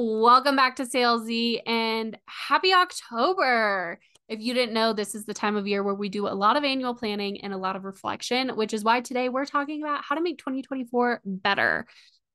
Welcome back to Salesy and happy October. If you didn't know, this is the time of year where we do a lot of annual planning and a lot of reflection, which is why today we're talking about how to make 2024 better.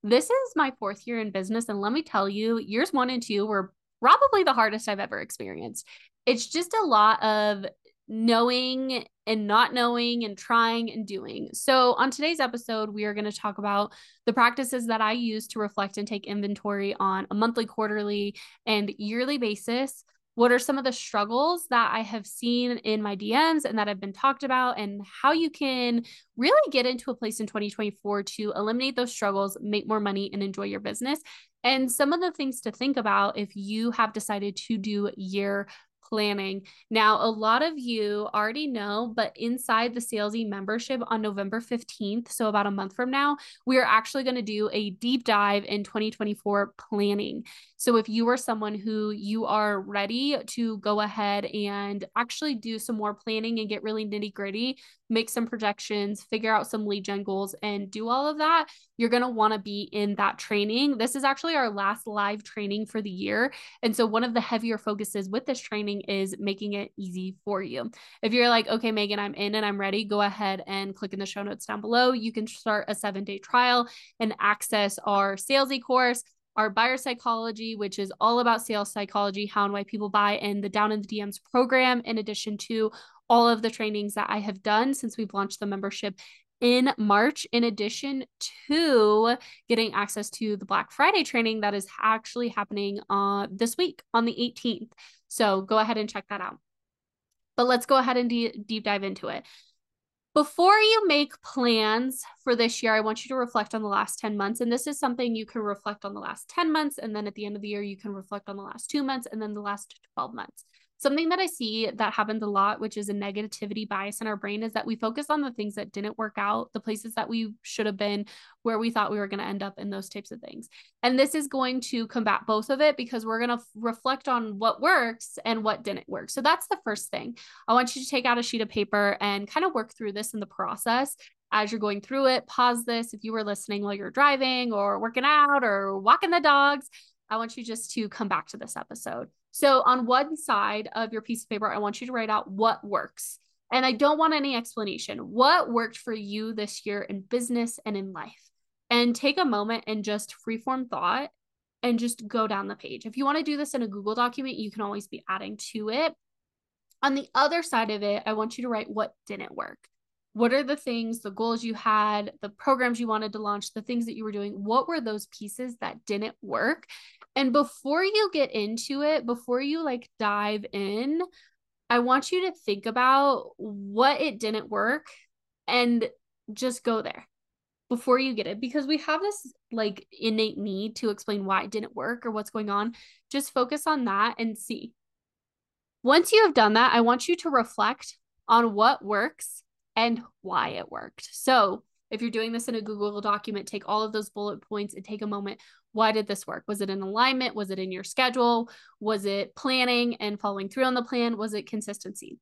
This is my fourth year in business. And let me tell you, years one and two were probably the hardest I've ever experienced. It's just a lot of knowing and not knowing and trying and doing. So, on today's episode, we are going to talk about the practices that I use to reflect and take inventory on a monthly, quarterly, and yearly basis. What are some of the struggles that I have seen in my DMs and that have been talked about, and how you can really get into a place in 2024 to eliminate those struggles, make more money, and enjoy your business? And some of the things to think about if you have decided to do year planning. Now, a lot of you already know, but inside the Salesy membership on November 15th, so about a month from now, we are actually going to do a deep dive in 2024 planning. So if you are someone who you are ready to go ahead and actually do some more planning and get really nitty gritty, make some projections, figure out some lead gen goals, and do all of that, you're going to want to be in that training. This is actually our last live training for the year. And so, one of the heavier focuses with this training is making it easy for you. If you're like, okay, Meghan, I'm in and I'm ready, go ahead and click in the show notes down below. You can start a seven day trial and access our salesy course our buyer psychology, which is all about sales psychology, how and why people buy, and the Down in the DMs program, in addition to all of the trainings that I have done since we've launched the membership in March, in addition to getting access to the Black Friday training that is actually happening uh, this week on the 18th. So go ahead and check that out. But let's go ahead and de- deep dive into it. Before you make plans for this year, I want you to reflect on the last 10 months. And this is something you can reflect on the last 10 months. And then at the end of the year, you can reflect on the last two months and then the last 12 months. Something that I see that happens a lot, which is a negativity bias in our brain, is that we focus on the things that didn't work out, the places that we should have been, where we thought we were going to end up, in those types of things. And this is going to combat both of it because we're going to reflect on what works and what didn't work. So that's the first thing. I want you to take out a sheet of paper and kind of work through this in the process as you're going through it. Pause this if you were listening while you're driving or working out or walking the dogs. I want you just to come back to this episode. So, on one side of your piece of paper, I want you to write out what works. And I don't want any explanation. What worked for you this year in business and in life? And take a moment and just freeform thought and just go down the page. If you want to do this in a Google document, you can always be adding to it. On the other side of it, I want you to write what didn't work. What are the things, the goals you had, the programs you wanted to launch, the things that you were doing? What were those pieces that didn't work? And before you get into it, before you like dive in, I want you to think about what it didn't work and just go there before you get it because we have this like innate need to explain why it didn't work or what's going on. Just focus on that and see. Once you have done that, I want you to reflect on what works and why it worked. So, if you're doing this in a Google document, take all of those bullet points and take a moment. Why did this work? Was it in alignment? Was it in your schedule? Was it planning and following through on the plan? Was it consistency?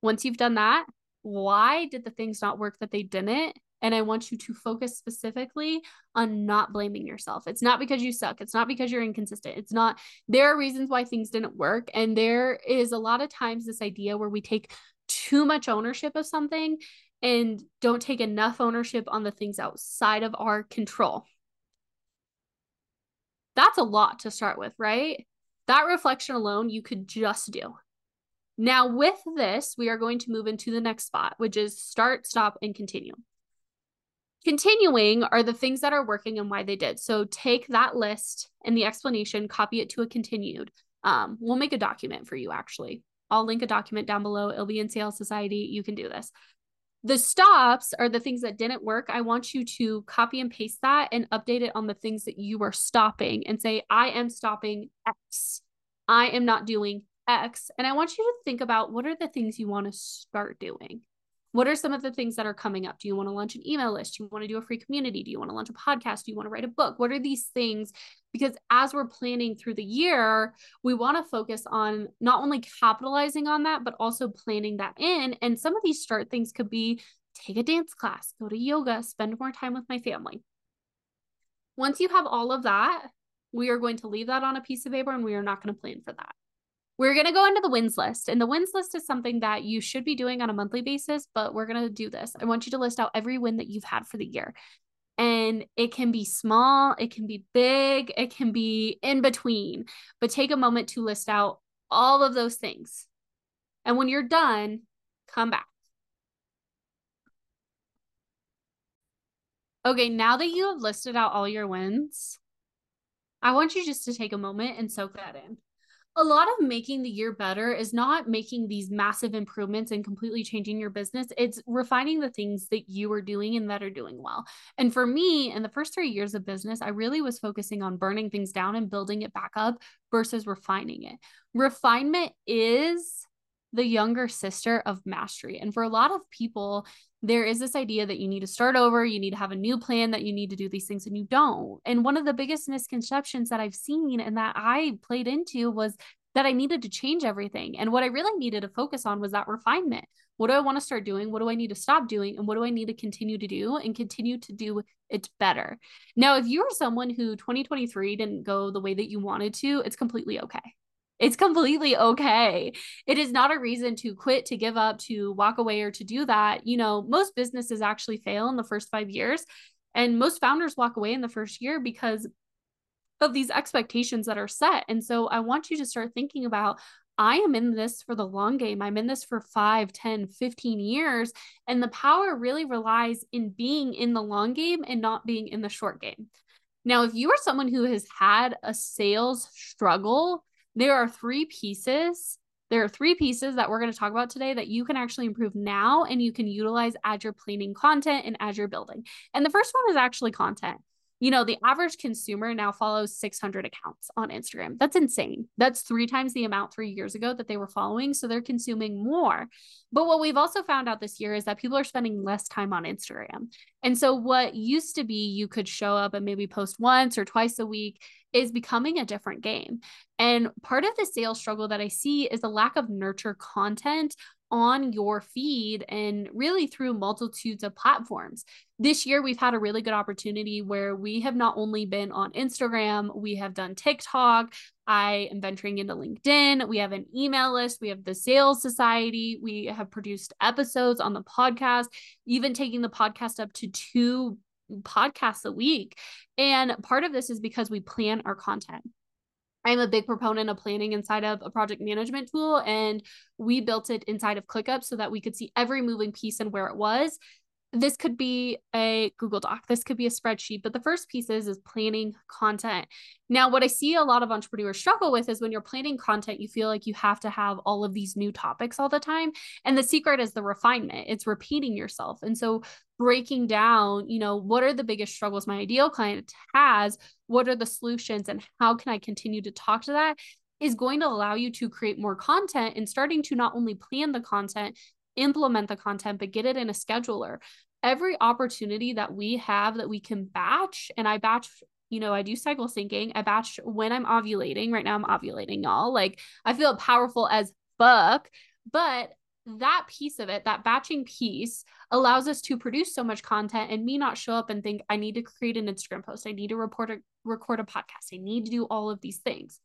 Once you've done that, why did the things not work that they didn't? And I want you to focus specifically on not blaming yourself. It's not because you suck. It's not because you're inconsistent. It's not, there are reasons why things didn't work. And there is a lot of times this idea where we take too much ownership of something and don't take enough ownership on the things outside of our control. That's a lot to start with, right? That reflection alone, you could just do. Now, with this, we are going to move into the next spot, which is start, stop, and continue. Continuing are the things that are working and why they did. So take that list and the explanation, copy it to a continued. Um, we'll make a document for you actually. I'll link a document down below. It'll be in Sales Society. You can do this. The stops are the things that didn't work. I want you to copy and paste that and update it on the things that you are stopping and say, I am stopping X. I am not doing X. And I want you to think about what are the things you want to start doing? What are some of the things that are coming up? Do you want to launch an email list? Do you want to do a free community? Do you want to launch a podcast? Do you want to write a book? What are these things because as we're planning through the year, we want to focus on not only capitalizing on that, but also planning that in. And some of these start things could be take a dance class, go to yoga, spend more time with my family. Once you have all of that, we are going to leave that on a piece of paper and we are not going to plan for that. We're going to go into the wins list. And the wins list is something that you should be doing on a monthly basis, but we're going to do this. I want you to list out every win that you've had for the year. And it can be small, it can be big, it can be in between, but take a moment to list out all of those things. And when you're done, come back. Okay, now that you have listed out all your wins, I want you just to take a moment and soak that in a lot of making the year better is not making these massive improvements and completely changing your business. It's refining the things that you are doing and that are doing well. And for me, in the first three years of business, I really was focusing on burning things down and building it back up versus refining it. Refinement is the younger sister of mastery. And for a lot of people, there is this idea that you need to start over, you need to have a new plan, that you need to do these things, and you don't. And one of the biggest misconceptions that I've seen and that I played into was that I needed to change everything. And what I really needed to focus on was that refinement. What do I want to start doing? What do I need to stop doing? And what do I need to continue to do and continue to do it better? Now, if you're someone who 2023 didn't go the way that you wanted to, it's completely okay. It's completely okay. It is not a reason to quit, to give up, to walk away, or to do that. You know, most businesses actually fail in the first five years, and most founders walk away in the first year because of these expectations that are set. And so I want you to start thinking about I am in this for the long game. I'm in this for 5, 10, 15 years. And the power really relies in being in the long game and not being in the short game. Now, if you are someone who has had a sales struggle, there are three pieces. There are three pieces that we're going to talk about today that you can actually improve now and you can utilize as you're planning content and as you're building. And the first one is actually content you know, the average consumer now follows 600 accounts on Instagram. That's insane. That's three times the amount three years ago that they were following. So they're consuming more. But what we've also found out this year is that people are spending less time on Instagram. And so what used to be you could show up and maybe post once or twice a week is becoming a different game. And part of the sales struggle that I see is the lack of nurture content on your feed and really through multitudes of platforms. This year, we've had a really good opportunity where we have not only been on Instagram, we have done TikTok. I am venturing into LinkedIn. We have an email list. We have the Sales Society. We have produced episodes on the podcast, even taking the podcast up to two podcasts a week. And part of this is because we plan our content. I'm a big proponent of planning inside of a project management tool, and we built it inside of ClickUp so that we could see every moving piece and where it was this could be a Google Doc, this could be a spreadsheet, but the first piece is is planning content. Now, what I see a lot of entrepreneurs struggle with is when you're planning content, you feel like you have to have all of these new topics all the time. And the secret is the refinement. It's repeating yourself. And so breaking down, you know, what are the biggest struggles my ideal client has? What are the solutions and how can I continue to talk to that? Is going to allow you to create more content and starting to not only plan the content, implement the content, but get it in a scheduler. Every opportunity that we have that we can batch, and I batch, you know, I do cycle syncing. I batch when I'm ovulating. Right now, I'm ovulating, y'all. Like, I feel powerful as fuck, but that piece of it, that batching piece, allows us to produce so much content and me not show up and think I need to create an Instagram post, I need to report a record a podcast, I need to do all of these things.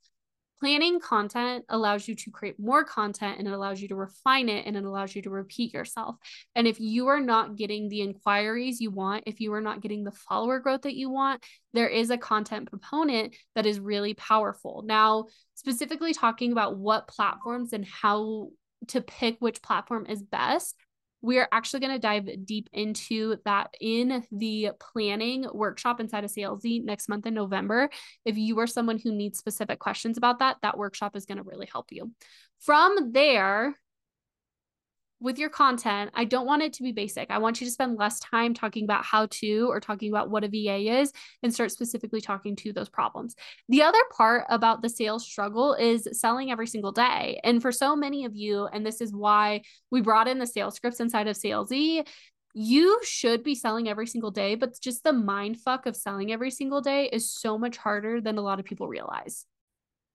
Planning content allows you to create more content and it allows you to refine it and it allows you to repeat yourself. And if you are not getting the inquiries you want, if you are not getting the follower growth that you want, there is a content component that is really powerful. Now, specifically talking about what platforms and how to pick which platform is best, we are actually going to dive deep into that in the planning workshop inside of Salesy next month in November. If you are someone who needs specific questions about that, that workshop is going to really help you. From there, with your content, I don't want it to be basic. I want you to spend less time talking about how to or talking about what a VA is and start specifically talking to those problems. The other part about the sales struggle is selling every single day. And for so many of you, and this is why we brought in the sales scripts inside of Salesy, you should be selling every single day, but just the mind fuck of selling every single day is so much harder than a lot of people realize.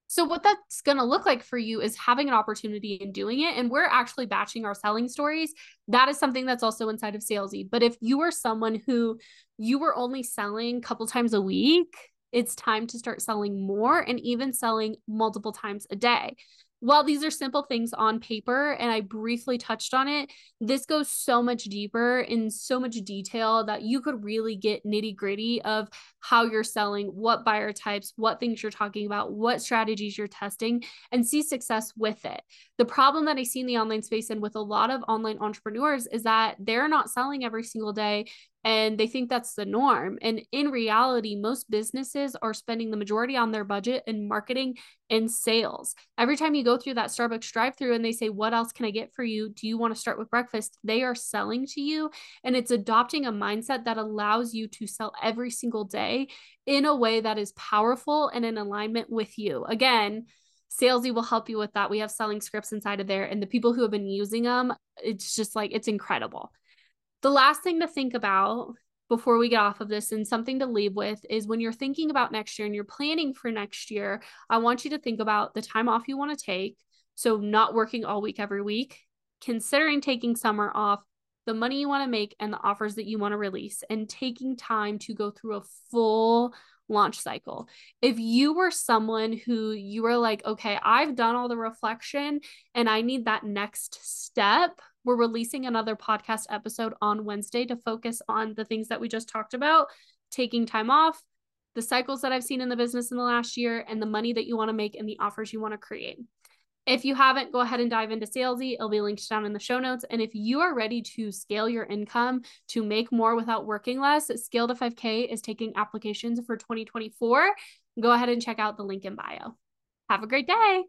So, what that's going to look like for you is having an opportunity and doing it. And we're actually batching our selling stories. That is something that's also inside of Salesy. But if you are someone who you were only selling a couple times a week, it's time to start selling more and even selling multiple times a day while these are simple things on paper and I briefly touched on it, this goes so much deeper in so much detail that you could really get nitty gritty of how you're selling, what buyer types, what things you're talking about, what strategies you're testing, and see success with it. The problem that I see in the online space and with a lot of online entrepreneurs is that they're not selling every single day and they think that's the norm. And in reality, most businesses are spending the majority on their budget in marketing and sales. Every time you go through that Starbucks drive through and they say, What else can I get for you? Do you want to start with breakfast? They are selling to you. And it's adopting a mindset that allows you to sell every single day in a way that is powerful and in alignment with you. Again, Salesy will help you with that. We have selling scripts inside of there, and the people who have been using them, it's just like it's incredible. The last thing to think about before we get off of this and something to leave with is when you're thinking about next year and you're planning for next year, I want you to think about the time off you want to take. So, not working all week every week, considering taking summer off, the money you want to make, and the offers that you want to release, and taking time to go through a full launch cycle. If you were someone who you were like, okay, I've done all the reflection and I need that next step we're releasing another podcast episode on Wednesday to focus on the things that we just talked about taking time off, the cycles that I've seen in the business in the last year, and the money that you want to make and the offers you want to create. If you haven't, go ahead and dive into Salesy. It'll be linked down in the show notes. And if you are ready to scale your income to make more without working less, Scale to 5K is taking applications for 2024. Go ahead and check out the link in bio. Have a great day.